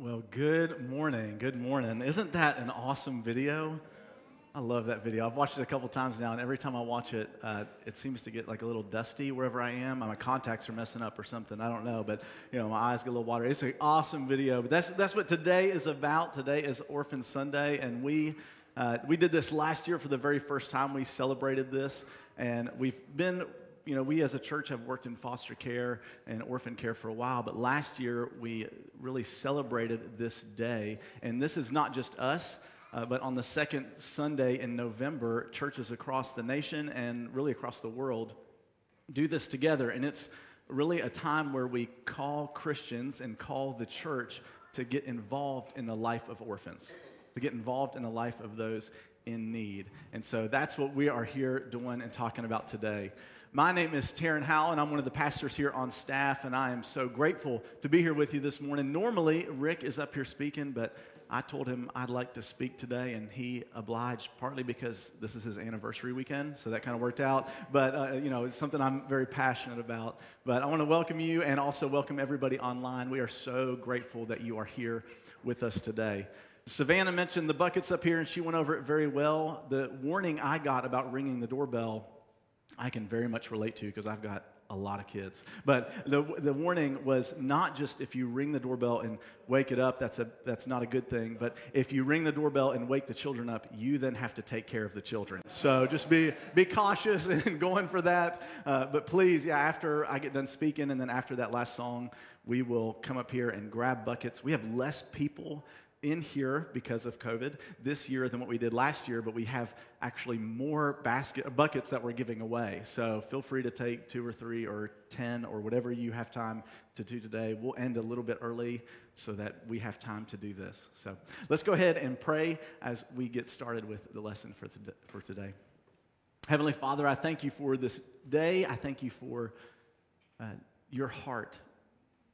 Well, good morning. Good morning. Isn't that an awesome video? I love that video. I've watched it a couple times now, and every time I watch it, uh, it seems to get like a little dusty wherever I am. My contacts are messing up or something. I don't know, but you know, my eyes get a little watery. It's an awesome video. But that's that's what today is about. Today is Orphan Sunday, and we uh, we did this last year for the very first time. We celebrated this, and we've been you know, we as a church have worked in foster care and orphan care for a while, but last year we really celebrated this day. And this is not just us, uh, but on the second Sunday in November, churches across the nation and really across the world do this together. And it's really a time where we call Christians and call the church to get involved in the life of orphans, to get involved in the life of those in need. And so that's what we are here doing and talking about today. My name is Taryn Howell, and I'm one of the pastors here on staff, and I am so grateful to be here with you this morning. Normally, Rick is up here speaking, but I told him I'd like to speak today, and he obliged, partly because this is his anniversary weekend, so that kind of worked out. But, uh, you know, it's something I'm very passionate about. But I want to welcome you and also welcome everybody online. We are so grateful that you are here with us today. Savannah mentioned the buckets up here, and she went over it very well. The warning I got about ringing the doorbell I can very much relate to because I've got a lot of kids. But the, the warning was not just if you ring the doorbell and wake it up, that's, a, that's not a good thing, but if you ring the doorbell and wake the children up, you then have to take care of the children. So just be, be cautious and going for that. Uh, but please, yeah, after I get done speaking and then after that last song, we will come up here and grab buckets. We have less people in here because of COVID this year than what we did last year, but we have actually more basket buckets that we're giving away. So feel free to take two or three or ten or whatever you have time to do today. We'll end a little bit early so that we have time to do this. So let's go ahead and pray as we get started with the lesson for, th- for today. Heavenly Father, I thank you for this day. I thank you for uh, your heart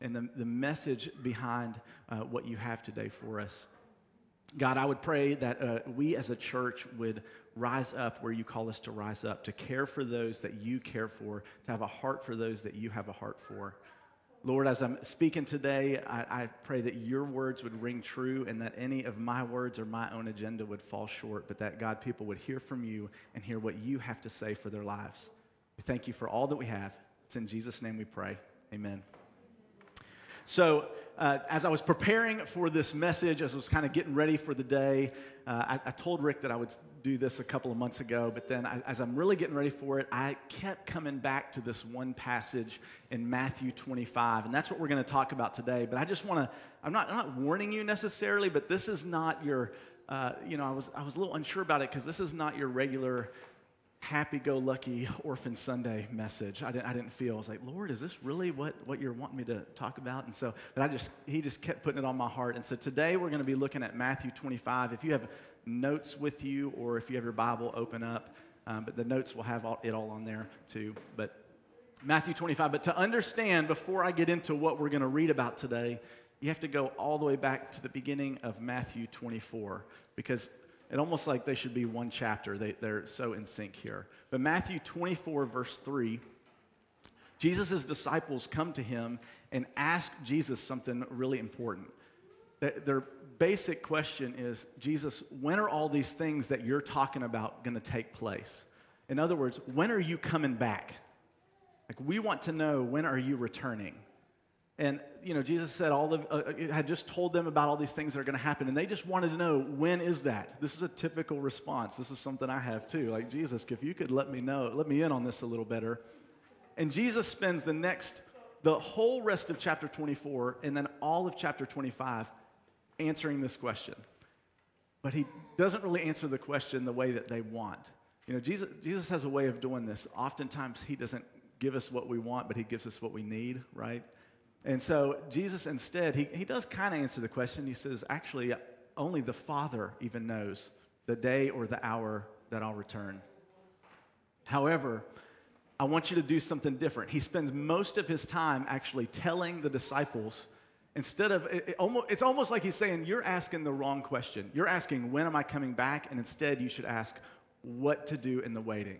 and the, the message behind uh, what you have today for us. God, I would pray that uh, we as a church would rise up where you call us to rise up, to care for those that you care for, to have a heart for those that you have a heart for. Lord, as I'm speaking today, I, I, pray that your words would ring true and that any of my words or my own agenda would fall short, but that God, people would hear from you and hear what you have to say for their lives. We thank you for all that we have. It's in Jesus' name we pray. Amen. So, uh, as I was preparing for this message, as I was kind of getting ready for the day, uh, I, I, told Rick that I would do this a couple of months ago, but then I, as I'm really getting ready for it, I kept coming back to this one passage in Matthew 25, and that's what we're going to talk about today. But I just want to, I'm not, I'm not warning you necessarily, but this is not your, uh, you know, I was, I was a little unsure about it because this is not your regular happy go lucky Orphan Sunday message. I didn't, I didn't feel, I was like, Lord, is this really what, what you're wanting me to talk about? And so, but I just, he just kept putting it on my heart. And so today we're going to be looking at Matthew 25. If you have notes with you or if you have your Bible, open up. Um, but the notes will have all, it all on there too. But Matthew 25. But to understand, before I get into what we're going to read about today, you have to go all the way back to the beginning of Matthew 24 because it almost like they should be one chapter. They, they're so in sync here. But Matthew 24, verse 3, Jesus' disciples come to him and ask Jesus something really important. Their basic question is Jesus, when are all these things that you're talking about going to take place? In other words, when are you coming back? Like, we want to know when are you returning? And, you know, Jesus said all the, uh, uh had just told them about all these things that are going to happen, and they just wanted to know, when is that? This is a typical response. This is something I have too. Like, Jesus, if you could let me know, let me in on this a little better. And Jesus spends the next, the whole rest of chapter 24, and then all of chapter 25 answering this question. But he doesn't really answer the question the way that they want. You know, Jesus, Jesus has a way of doing this. Oftentimes, he doesn't give us what we want, but he gives us what we need, right? And so Jesus instead, he, he does kind of answer the question. He says, actually, only the Father even knows the day or the hour that I'll return. However, I want you to do something different. He spends most of his time actually telling the disciples, instead of, it, it almost, it's almost like he's saying, You're asking the wrong question. You're asking, When am I coming back? And instead, you should ask, What to do in the waiting.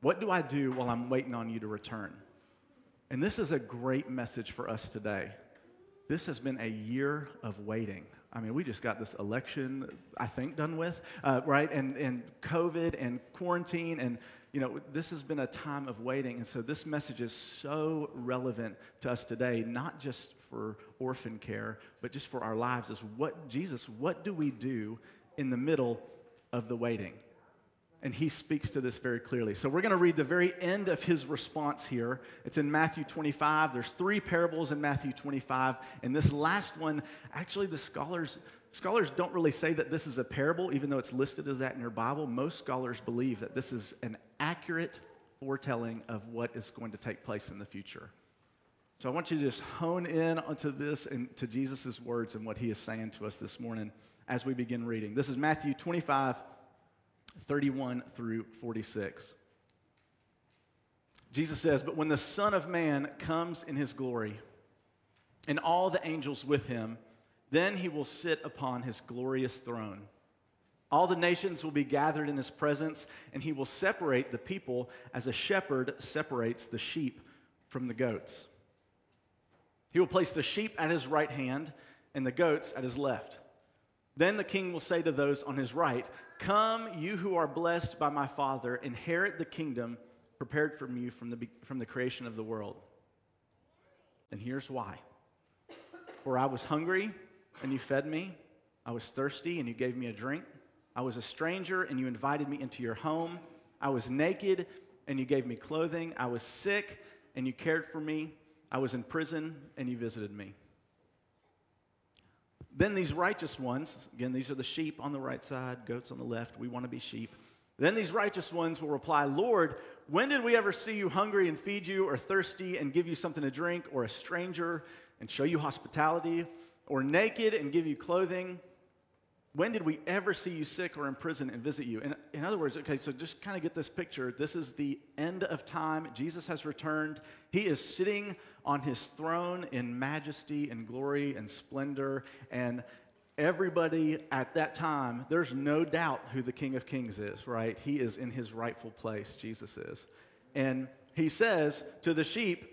What do I do while I'm waiting on you to return? And this is a great message for us today. this has been a year of waiting. I mean, we just got this election, I think, done with, uh, right? And, and COVID and quarantine. And, you know, this has been a time of waiting. And so this message is so relevant to us today, not just for orphan care, but just for our lives. Is what, Jesus, what do we do in the middle of the waiting? And he speaks to this very clearly. So we're going to read the very end of his response here. It's in Matthew 25. There's three parables in Matthew 25. And this last one, actually, the scholars, scholars don't really say that this is a parable, even though it's listed as that in your Bible. Most scholars believe that this is an accurate foretelling of what is going to take place in the future. So I want you to just hone in onto this and to Jesus' words and what he is saying to us this morning as we begin reading. This is Matthew 25 31 through 46. Jesus says, But when the Son of Man comes in his glory, and all the angels with him, then he will sit upon his glorious throne. All the nations will be gathered in his presence, and he will separate the people as a shepherd separates the sheep from the goats. He will place the sheep at his right hand and the goats at his left. Then the king will say to those on his right, Come, you who are blessed by my Father, inherit the kingdom prepared for you from the, from the creation of the world. And here's why. For I was hungry, and you fed me. I was thirsty, and you gave me a drink. I was a stranger, and you invited me into your home. I was naked, and you gave me clothing. I was sick, and you cared for me. I was in prison, and you visited me. Then these righteous ones, again, these are the sheep on the right side, goats on the left. We want to be sheep. Then these righteous ones will reply, Lord, when did we ever see you hungry and feed you, or thirsty and give you something to drink, or a stranger and show you hospitality, or naked and give you clothing? When did we ever see you sick or in prison and visit you? In, in other words, okay, so just kind of get this picture. This is the end of time. Jesus has returned. He is sitting on his throne in majesty and glory and splendor. And everybody at that time, there's no doubt who the King of Kings is, right? He is in his rightful place, Jesus is. And he says to the sheep,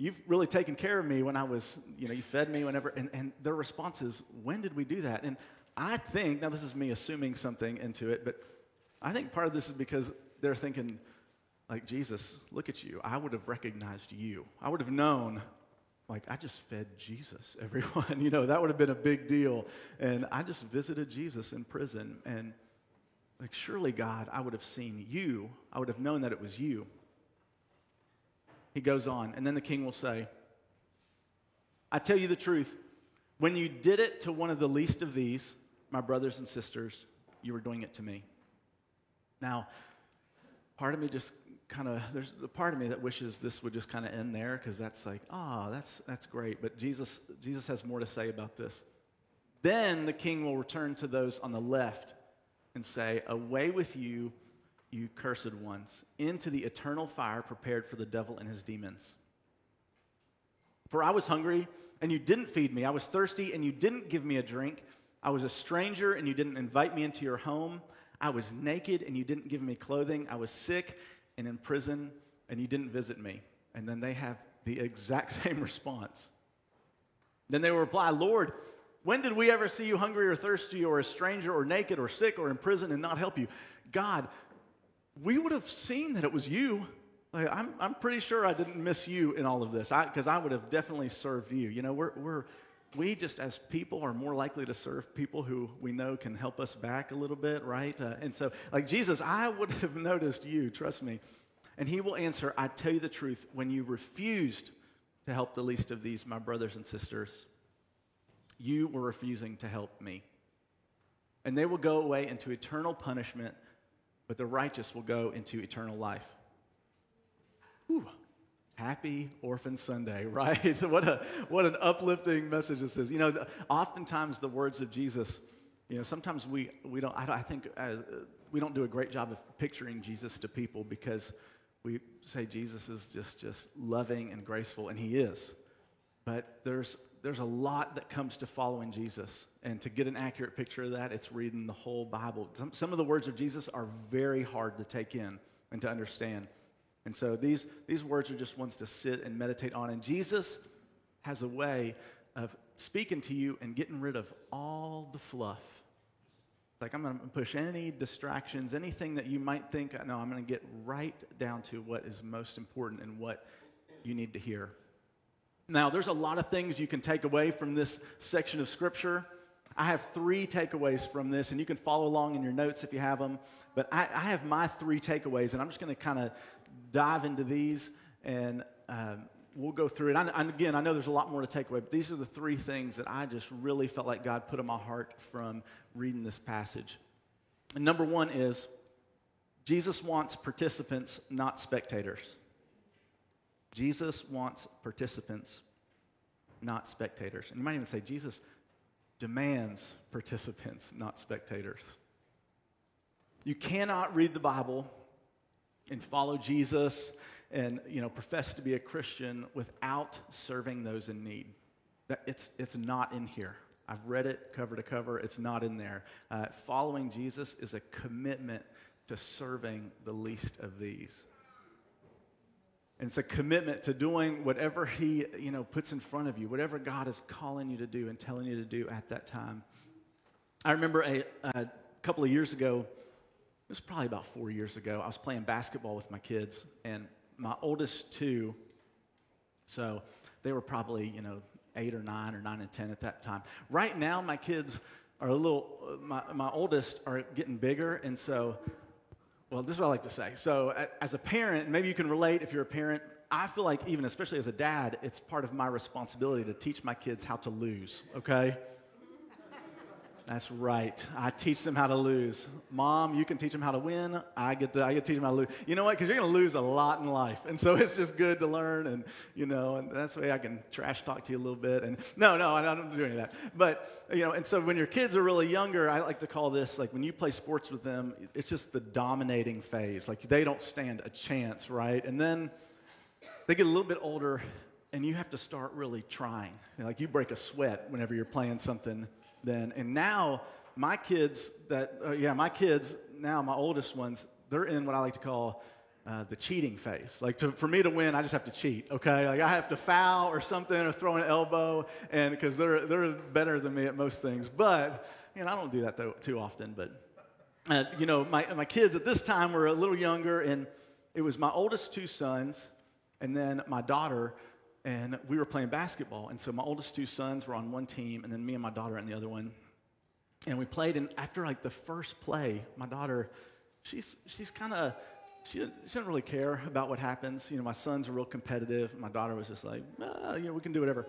You've really taken care of me when I was, you know, you fed me whenever. And, and their response is, When did we do that? And I think, now this is me assuming something into it, but I think part of this is because they're thinking, like, Jesus, look at you. I would have recognized you. I would have known, like, I just fed Jesus, everyone. you know, that would have been a big deal. And I just visited Jesus in prison. And, like, surely, God, I would have seen you. I would have known that it was you. He goes on, and then the king will say, I tell you the truth. When you did it to one of the least of these, my brothers and sisters, you were doing it to me. Now, part of me just kind of there's a part of me that wishes this would just kind of end there because that's like ah oh, that's that's great. But jesus jesus has more to say about this. Then the king will return to those on the left and say away with you you cursed ones into the eternal fire prepared for the devil and his demons. For i was hungry and you didn't feed me. I was thirsty and you didn't give me a drink. I was a stranger and you didn't invite me into your home. I was naked and you didn't give me clothing. I was sick and in prison and you didn't visit me. And then they have the exact same response. Then they will reply, Lord, when did we ever see you hungry or thirsty or a stranger or naked or sick or in prison and not help you? God, we would have seen that it was you. Like, I'm, I'm pretty sure I didn't miss you in all of this because I, I, would have definitely served you. You know, we're, we're, we just as people are more likely to serve people who we know can help us back a little bit, right? Uh, and so, like Jesus, I would have noticed you, trust me. And he will answer, I tell you the truth, when you refused to help the least of these, my brothers and sisters, you were refusing to help me. And they will go away into eternal punishment, but the righteous will go into eternal life. Whew. Happy Orphan Sunday, right? what, a, what an uplifting message this is. You know, oftentimes the words of Jesus, you know, sometimes we, we don't, I, I think uh, we don't do a great job of picturing Jesus to people because we say Jesus is just, just loving and graceful, and he is. But there's, there's a lot that comes to following Jesus. And to get an accurate picture of that, it's reading the whole Bible. Some, some of the words of Jesus are very hard to take in and to understand. And so these, these words are just ones to sit and meditate on. And Jesus has a way of speaking to you and getting rid of all the fluff. Like, I'm going to push any distractions, anything that you might think, no, I'm going to get right down to what is most important and what you need to hear. Now, there's a lot of things you can take away from this section of Scripture. I have three takeaways from this, and you can follow along in your notes if you have them. But I, I have my three takeaways, and I'm just going to kind of dive into these, and um, we'll go through it. And, and again, I know there's a lot more to take away, but these are the three things that I just really felt like God put in my heart from reading this passage. And number one is Jesus wants participants, not spectators. Jesus wants participants, not spectators. And you might even say, Jesus demands participants, not spectators. You cannot read the Bible and follow Jesus and you know profess to be a Christian without serving those in need. That it's it's not in here. I've read it cover to cover. It's not in there. Uh, following Jesus is a commitment to serving the least of these. And it's a commitment to doing whatever He you know, puts in front of you, whatever God is calling you to do and telling you to do at that time. I remember a, a couple of years ago, it was probably about four years ago, I was playing basketball with my kids, and my oldest two, so they were probably, you know, eight or nine or nine and 10 at that time. Right now, my kids are a little, my, my oldest are getting bigger, and so, well, this is what I like to say. So, as a parent, maybe you can relate if you're a parent. I feel like, even especially as a dad, it's part of my responsibility to teach my kids how to lose, okay? That's right. I teach them how to lose. Mom, you can teach them how to win. I get to, I get to teach them how to lose. You know what? Because you're going to lose a lot in life. And so it's just good to learn. And, you know, and that's the way I can trash talk to you a little bit. And no, no, I don't do any of that. But, you know, and so when your kids are really younger, I like to call this, like when you play sports with them, it's just the dominating phase. Like they don't stand a chance, right? And then they get a little bit older and you have to start really trying. You know, like you break a sweat whenever you're playing something then. And now, my kids, that, uh, yeah, my kids, now my oldest ones, they're in what I like to call uh, the cheating phase. Like to, for me to win, I just have to cheat. Okay, like I have to foul or something or throw an elbow, and because they're they're better than me at most things. But you know, I don't do that though, too often. But uh, you know, my my kids at this time were a little younger, and it was my oldest two sons, and then my daughter and we were playing basketball. And so my oldest two sons were on one team, and then me and my daughter on the other one. And we played, and after like the first play, my daughter, she's she's kind of she, she doesn't really care about what happens. You know, my sons are real competitive. My daughter was just like, ah, you know, we can do whatever.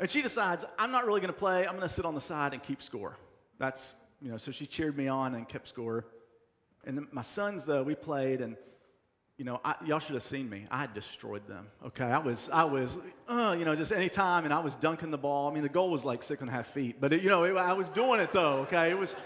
And she decides, I'm not really going to play. I'm going to sit on the side and keep score. That's, you know, so she cheered me on and kept score. And my sons, though, we played, and you know, I, y'all should have seen me. I destroyed them. Okay, I was, I was, uh, you know, just any time, and I was dunking the ball. I mean, the goal was like six and a half feet, but it, you know, it, I was doing it though. Okay, it was,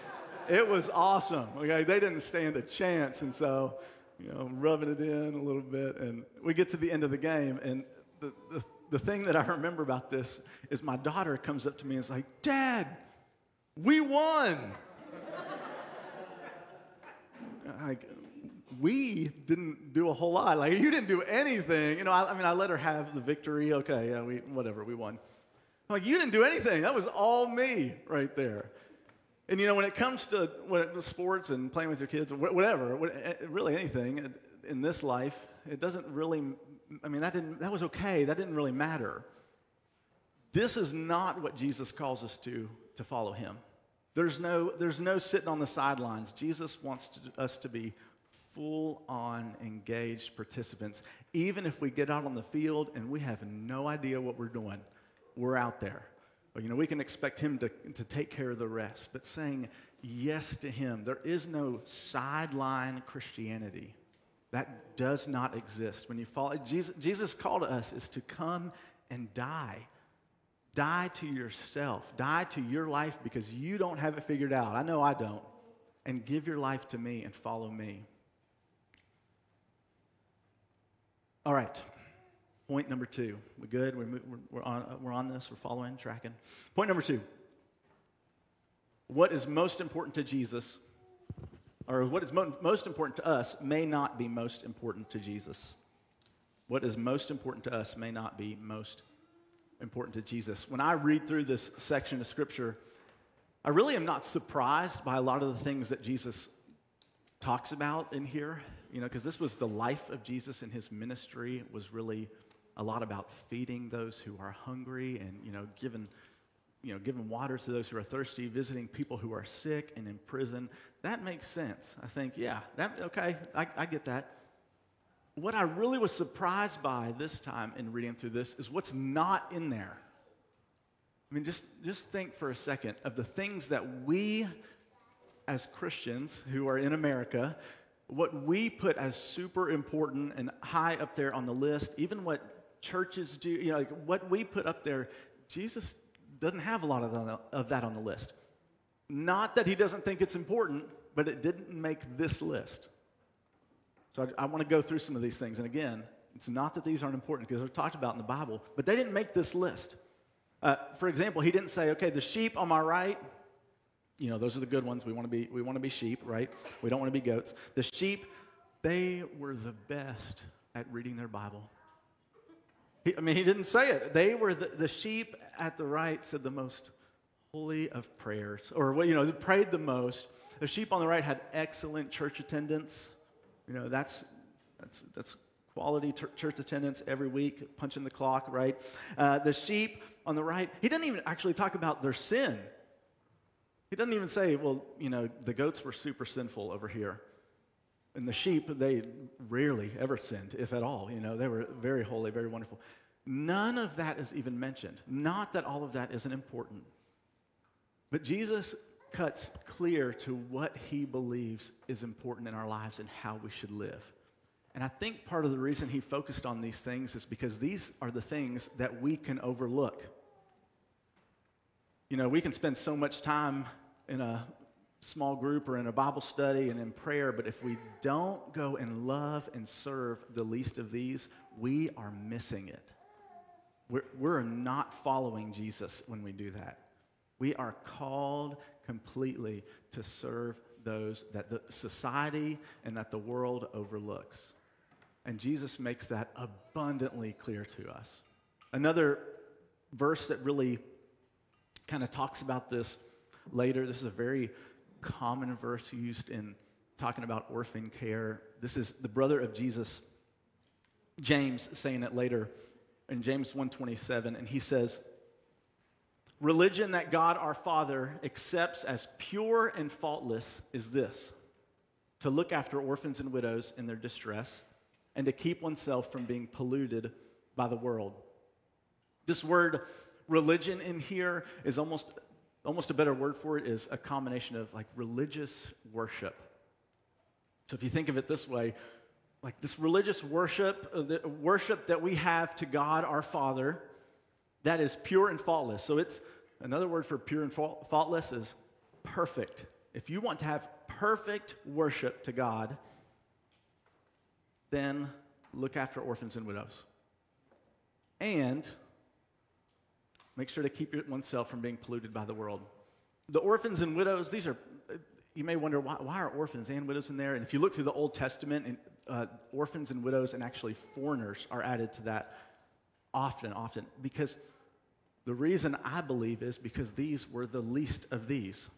it was awesome. Okay, they didn't stand a chance, and so, you know, rubbing it in a little bit, and we get to the end of the game, and the, the, the thing that I remember about this is my daughter comes up to me and is like, "Dad, we won." I, we didn't do a whole lot. Like, you didn't do anything. You know, I, I mean, I let her have the victory. Okay, yeah, we, whatever, we won. I'm like, you didn't do anything. That was all me right there. And, you know, when it comes to when, sports and playing with your kids or whatever, eh, really anything in this life, it doesn't really, I mean, that, didn't, that was okay. That didn't really matter. This is not what Jesus calls us to, to follow him. There's no, there's no sitting on the sidelines. Jesus wants to, us to be full on engaged participants. Even if we get out on the field and we have no idea what we're doing, we're out there. You know, we can expect Him to, to take care of the rest. But saying yes to Him, there is no sideline Christianity. That does not exist. When you follow Jesus, Jesus call to us is to come and die. Die to yourself. Die to your life because you don't have it figured out. I know I don't. And give your life to me and follow me. All right. Point number two. We good? We're, we're, on, we're on this. We're following, tracking. Point number two. What is most important to Jesus, or what is mo- most important to us, may not be most important to Jesus. What is most important to us may not be most important to Jesus. When I read through this section of scripture, I really am not surprised by a lot of the things that Jesus talks about in here, you know, because this was the life of Jesus and his ministry was really a lot about feeding those who are hungry and, you know, giving, you know, giving water to those who are thirsty, visiting people who are sick and in prison. That makes sense. I think, yeah, that, okay, I, I get that. What I really was surprised by this time in reading through this is what's not in there. I mean, just, just think for a second of the things that we as Christians who are in America, what we put as super important and high up there on the list, even what churches do, you know, like what we put up there, Jesus doesn't have a lot of, the, of that on the list. Not that he doesn't think it's important, but it didn't make this list. So I, I want to go through some of these things. And again, it's not that these aren't important because they're talked about in the Bible, but they didn't make this list. Uh, for example, he didn't say, okay, the sheep on my right, you know, those are the good ones. We want to be, we want to be sheep, right? We don't want to be goats. The sheep, they were the best at reading their Bible. He, I mean, he didn't say it. They were the, the sheep at the right said the most holy of prayers, or, you know, prayed the most. The sheep on the right had excellent church attendance. You know, that's, that's, that's quality church attendance every week, punching the clock, right? Uh, the sheep on the right, he didn't even actually talk about their sin. He doesn't even say, well, you know, the goats were super sinful over here. And the sheep, they rarely ever sinned, if at all. You know, they were very holy, very wonderful. None of that is even mentioned. Not that all of that isn't important. But Jesus cuts clear to what he believes is important in our lives and how we should live. And I think part of the reason he focused on these things is because these are the things that we can overlook. You know, we can spend so much time in a small group or in a Bible study and in prayer, but if we don't go and love and serve the least of these, we are missing it. We're, we're not following Jesus when we do that. We are called completely to serve those that the society and that the world overlooks. And Jesus makes that abundantly clear to us. Another verse that really kind of talks about this later, this is a very common verse used in talking about orphan care. This is the brother of Jesus, James, saying it later in James 1:27 and he says, Religion that God our Father accepts as pure and faultless is this to look after orphans and widows in their distress and to keep oneself from being polluted by the world. This word religion in here is almost almost a better word for it is a combination of like religious worship. So if you think of it this way, like this religious worship, uh, the worship that we have to God our Father, that is pure and faultless. So it's another word for pure and faultless is perfect. If you want to have perfect worship to God, then look after orphans and widows. And make sure to keep oneself from being polluted by the world. The orphans and widows, these are, you may wonder, why, why are orphans and widows in there? And if you look through the Old Testament, and, uh, orphans and widows and actually foreigners are added to that often, often, because the reason I believe is because these were the least of these.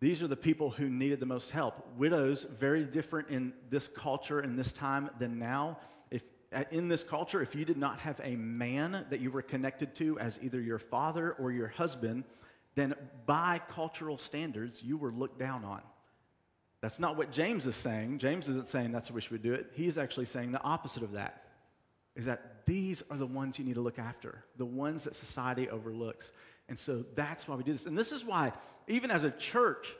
These are the people who needed the most help. Widows, very different in this culture and this time than now. If in this culture, if you did not have a man that you were connected to as either your father or your husband, then by cultural standards, you were looked down on. That's not what James is saying. James isn't saying that's the way we should do it. He's actually saying the opposite of that is that these are the ones you need to look after, the ones that society overlooks. And so that's why we do this. And this is why, even as a church,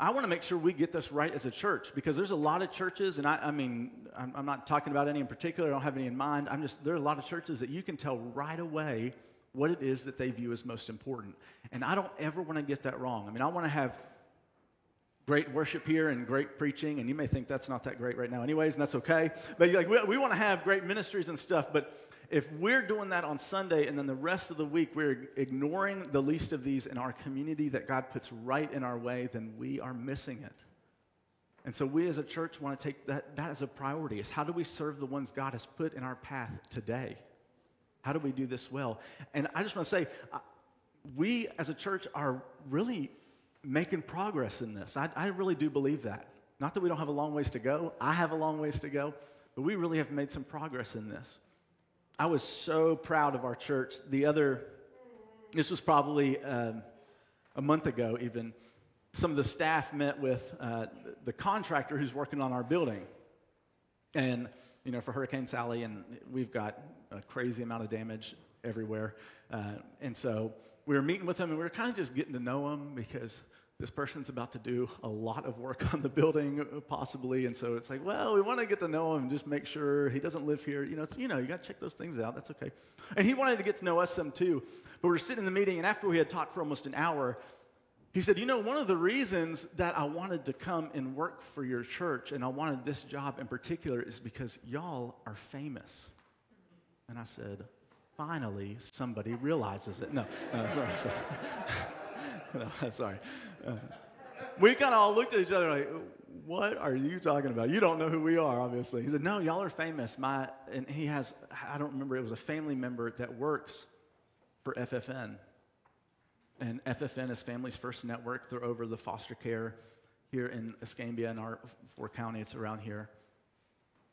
I want to make sure we get this right as a church because there's a lot of churches, and I, I mean, I'm, I'm, not talking about any in particular, I don't have any in mind. I'm just, there are a lot of churches that you can tell right away what it is that they view as most important. And I don't ever want to get that wrong. I mean, I want to have great worship here and great preaching, and you may think that's not that great right now, anyways, and that's okay. But like, we, we want to have great ministries and stuff, but if we're doing that on Sunday and then the rest of the week we're ignoring the least of these in our community that God puts right in our way, then we are missing it. And so we as a church want to take that, that as a priority is how do we serve the ones God has put in our path today? How do we do this well? And I just want to say, uh, we as a church are really making progress in this. I, I really do believe that. Not that we don't have a long ways to go, I have a long ways to go, but we really have made some progress in this. I was so proud of our church. The other, this was probably um, a month ago, even. Some of the staff met with uh, the contractor who's working on our building. And, you know, for Hurricane Sally, and we've got a crazy amount of damage everywhere. Uh, and so we were meeting with him, and we were kind of just getting to know him because this person's about to do a lot of work on the building, possibly. And so it's like, well, we want to get to know him and just make sure he doesn't live here. You know, you know, you got to check those things out. That's okay. And he wanted to get to know us some too. But we were sitting in the meeting, and after we had talked for almost an hour, he said, You know, one of the reasons that I wanted to come and work for your church and I wanted this job in particular is because y'all are famous. And I said, Finally, somebody realizes it. No, no, sorry. sorry. no, sorry. We kind of all looked at each other like, what are you talking about? You don't know who we are, obviously. He said, no, y'all are famous. My, and he has, I don't remember, it was a family member that works for FFN. And FFN is Families First Network. They're over the foster care here in Escambia and our four counties around here.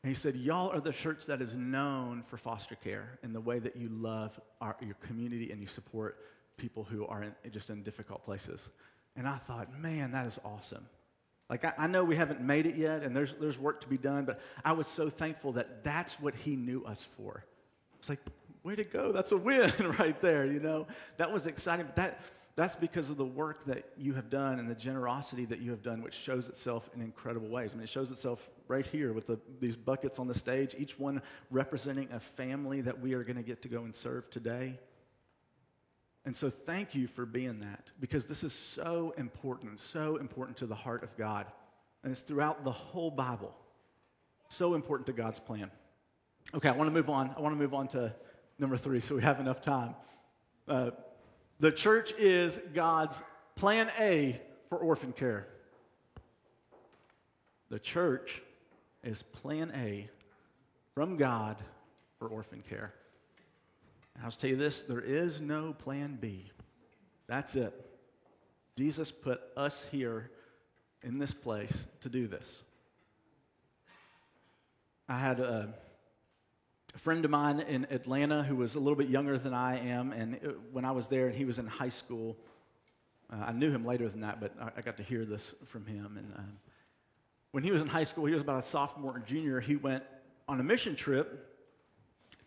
And he said, Y'all are the church that is known for foster care and the way that you love our, your community and you support people who are in, just in difficult places. And I thought, man, that is awesome. Like, I, I, know we haven't made it yet and there's, there's work to be done, but I was so thankful that that's what he knew us for. It's like, way to go. That's a win right there, you know? That was exciting. But that, that's because of the work that you have done and the generosity that you have done, which shows itself in incredible ways. I mean, it shows itself right here with the, these buckets on the stage, each one representing a family that we are going to get to go and serve today. And so, thank you for being that because this is so important, so important to the heart of God. And it's throughout the whole Bible. So important to God's plan. Okay, I want to move on. I want to move on to number three so we have enough time. Uh, the church is God's plan A for orphan care. The church is plan A from God for orphan care. And I'll tell you this there is no plan B. That's it. Jesus put us here in this place to do this. I had a, a friend of mine in Atlanta who was a little bit younger than I am, and when I was there and he was in high school, uh, I knew him later than that, but I, I, got to hear this from him. And um, when he was in high school, he was about a sophomore and junior, he went on a mission trip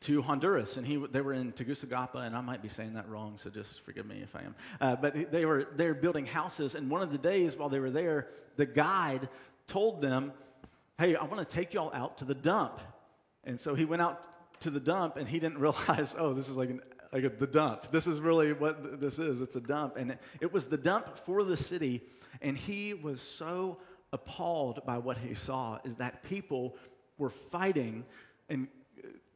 to Honduras, and he, they were in Tegucigalpa, and I might be saying that wrong, so just forgive me if I am. Uh, but they were there building houses, and one of the days while they were there, the guide told them, "Hey, I want to take y'all out to the dump." And so he went out to the dump, and he didn't realize, oh, this is like an like a, the dump. This is really what this is. It's a dump, and it, it was the dump for the city, and he was so appalled by what he saw is that people were fighting and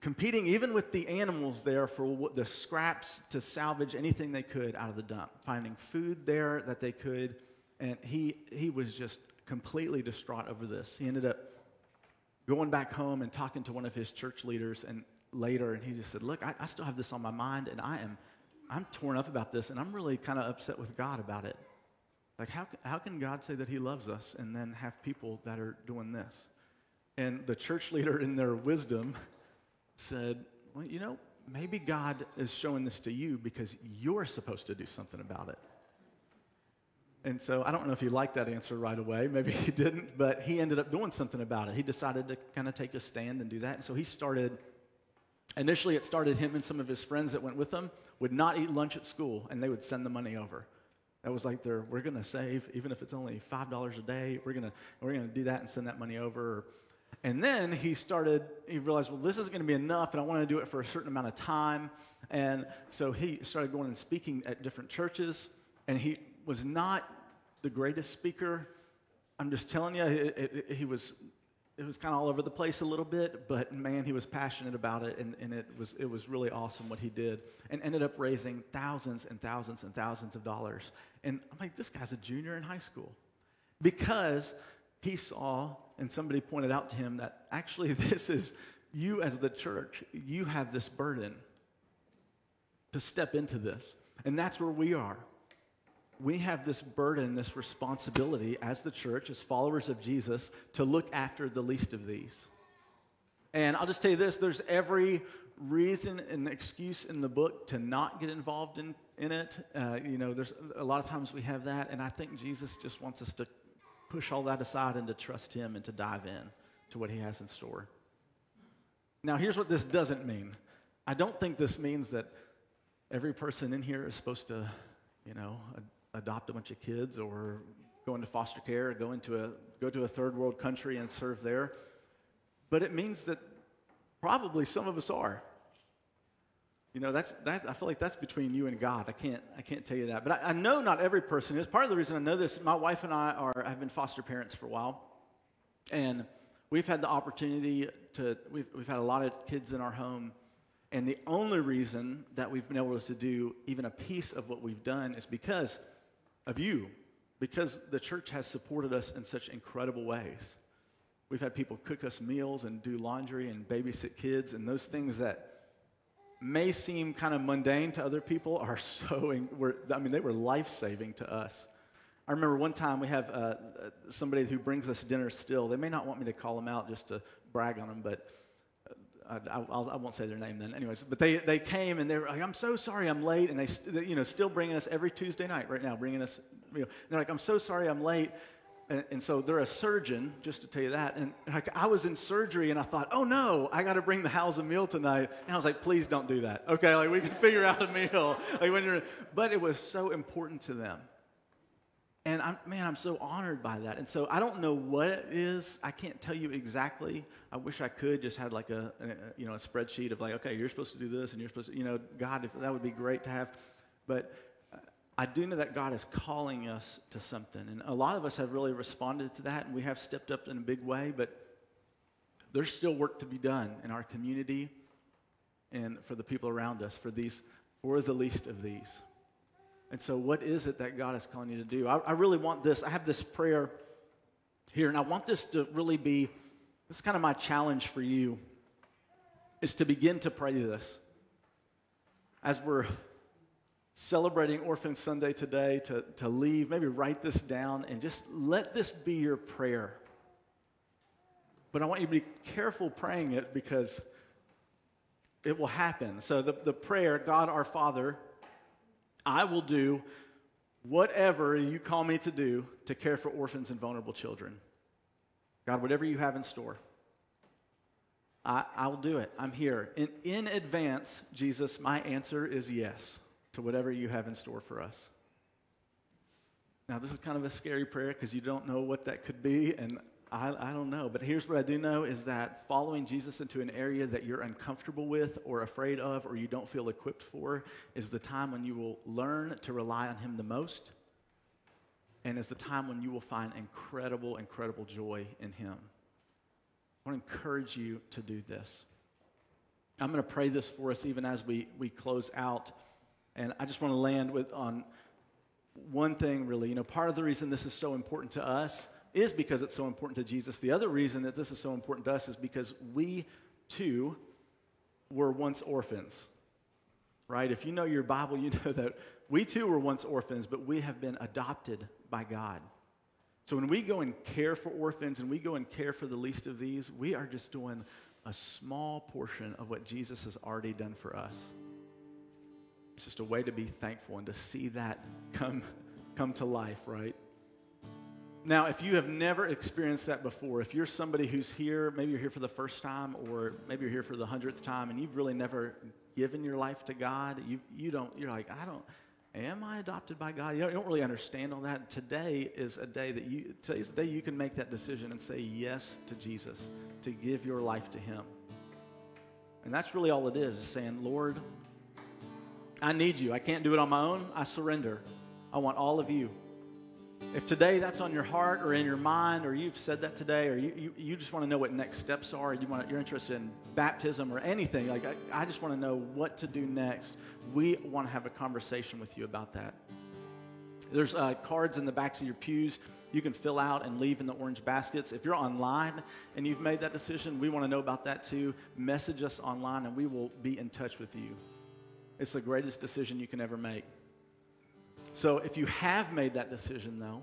competing even with the animals there for the scraps to salvage anything they could out of the dump, finding food there that they could. And he, he was just completely distraught over this. He ended up going back home and talking to one of his church leaders and later, and he just said, Look, I, I still have this on my mind, and I am I'm torn up about this, and I'm really kind of upset with God about it. Like, how, how can God say that He loves us and then have people that are doing this? And the church leader, in their wisdom, said, Well, you know, maybe God is showing this to you because you're supposed to do something about it. And so I don't know if he liked that answer right away. Maybe he didn't, but he ended up doing something about it. He decided to kind of take a stand and do that. And so he started, initially, it started him and some of his friends that went with him would not eat lunch at school, and they would send the money over. That was like their, we're going to save, even if it's only $5 a day, we're going to we're going to do that and send that money over. And then he started, he realized, well, this isn't going to be enough, and I want to do it for a certain amount of time. And so he started going and speaking at different churches, and he was not the greatest speaker. I'm just telling you, it, it, it, he was, it was kind of all over the place a little bit, but man, he was passionate about it, and, and it, was, it was really awesome what he did, and ended up raising thousands and thousands and thousands of dollars. And I'm like, this guy's a junior in high school. Because he saw, and somebody pointed out to him that actually this is you as the church, you have this burden to step into this. And that's where we are. We have this burden, this responsibility as the church, as followers of Jesus, to look after the least of these. And I'll just tell you this there's every reason and excuse in the book to not get involved in, in it. Uh, you know, there's a lot of times we have that, and I think Jesus just wants us to push all that aside and to trust Him and to dive in to what He has in store. Now, here's what this doesn't mean I don't think this means that every person in here is supposed to, you know, adopt a bunch of kids or go into foster care or go into a go to a third world country and serve there. But it means that probably some of us are. You know, that's that I feel like that's between you and God. I can't I can't tell you that. But I, I know not every person is. Part of the reason I know this, my wife and I are have been foster parents for a while. And we've had the opportunity to we've we've had a lot of kids in our home and the only reason that we've been able to do even a piece of what we've done is because of you, because the church has supported us in such incredible ways. We've had people cook us meals and do laundry and babysit kids, and those things that may seem kind of mundane to other people are so, were, I mean, they were life saving to us. I remember one time we have uh, somebody who brings us dinner still. They may not want me to call them out just to brag on them, but I, I'll, I will not say their name then. Anyways, but they, they came and they were like, I'm so sorry I'm late. And they, you know, still bringing us every Tuesday night right now, bringing us, you know, they're like, I'm so sorry I'm late. And, and, so they're a surgeon, just to tell you that. And like, I was in surgery and I thought, oh no, I got to bring the house a meal tonight. And I was like, please don't do that. Okay, like we can figure out a meal. Like when you're, but it was so important to them. And I'm, man, I'm so honored by that. And so I don't know what it is. I can't tell you exactly. I wish I could just had like a, a, you know a spreadsheet of like, okay, you're supposed to do this, and you're supposed to, you know, God, if that would be great to have. But I do know that God is calling us to something, and a lot of us have really responded to that, and we have stepped up in a big way. But there's still work to be done in our community, and for the people around us, for these, for the least of these. And so, what is it that God is calling you to do? I, I really want this. I have this prayer here, and I want this to really be this is kind of my challenge for you is to begin to pray this. As we're celebrating Orphan Sunday today, to, to leave, maybe write this down and just let this be your prayer. But I want you to be careful praying it because it will happen. So, the, the prayer, God our Father, I will do whatever you call me to do to care for orphans and vulnerable children. God, whatever you have in store, I, I will do it. I'm here. In, in advance, Jesus, my answer is yes to whatever you have in store for us. Now, this is kind of a scary prayer because you don't know what that could be, and I, I don't know, but here's what I do know is that following Jesus into an area that you're uncomfortable with or afraid of or you don't feel equipped for is the time when you will learn to rely on Him the most and is the time when you will find incredible, incredible joy in Him. I want to encourage you to do this. I'm going to pray this for us even as we, we close out. And I just want to land with on one thing really. You know, part of the reason this is so important to us is because it's so important to Jesus. The other reason that this is so important to us is because we too were once orphans. Right? If you know your Bible, you know that we too were once orphans, but we have been adopted by God. So when we go and care for orphans and we go and care for the least of these, we are just doing a small portion of what Jesus has already done for us. It's just a way to be thankful and to see that come, come to life, right? Now, if you have never experienced that before, if you're somebody who's here, maybe you're here for the first time, or maybe you're here for the hundredth time, and you've really never given your life to God, you, you don't, you're like, I don't, am I adopted by God? You don't, you don't really understand all that. Today is a day that you, today's the day you can make that decision and say yes to Jesus, to give your life to Him. And that's really all it is, is saying, Lord, I need you. I can't do it on my own. I surrender. I want all of you. If today that's on your heart or in your mind, or you've said that today, or you, you, you just want to know what next steps are, you want, you're interested in baptism or anything, like I, I just want to know what to do next, we want to have a conversation with you about that. There's uh, cards in the backs of your pews you can fill out and leave in the orange baskets. If you're online and you've made that decision, we want to know about that too. Message us online and we will be in touch with you. It's the greatest decision you can ever make. So if you have made that decision, though,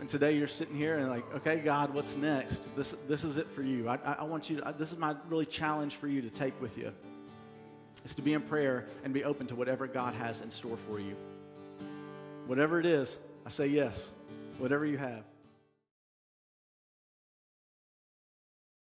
and today you're sitting here and like, okay, God, what's next? This, this is it for you. I, I want you, to, this is my really challenge for you to take with you. Is to be in prayer and be open to whatever God has in store for you. Whatever it is, I say yes. Whatever you have.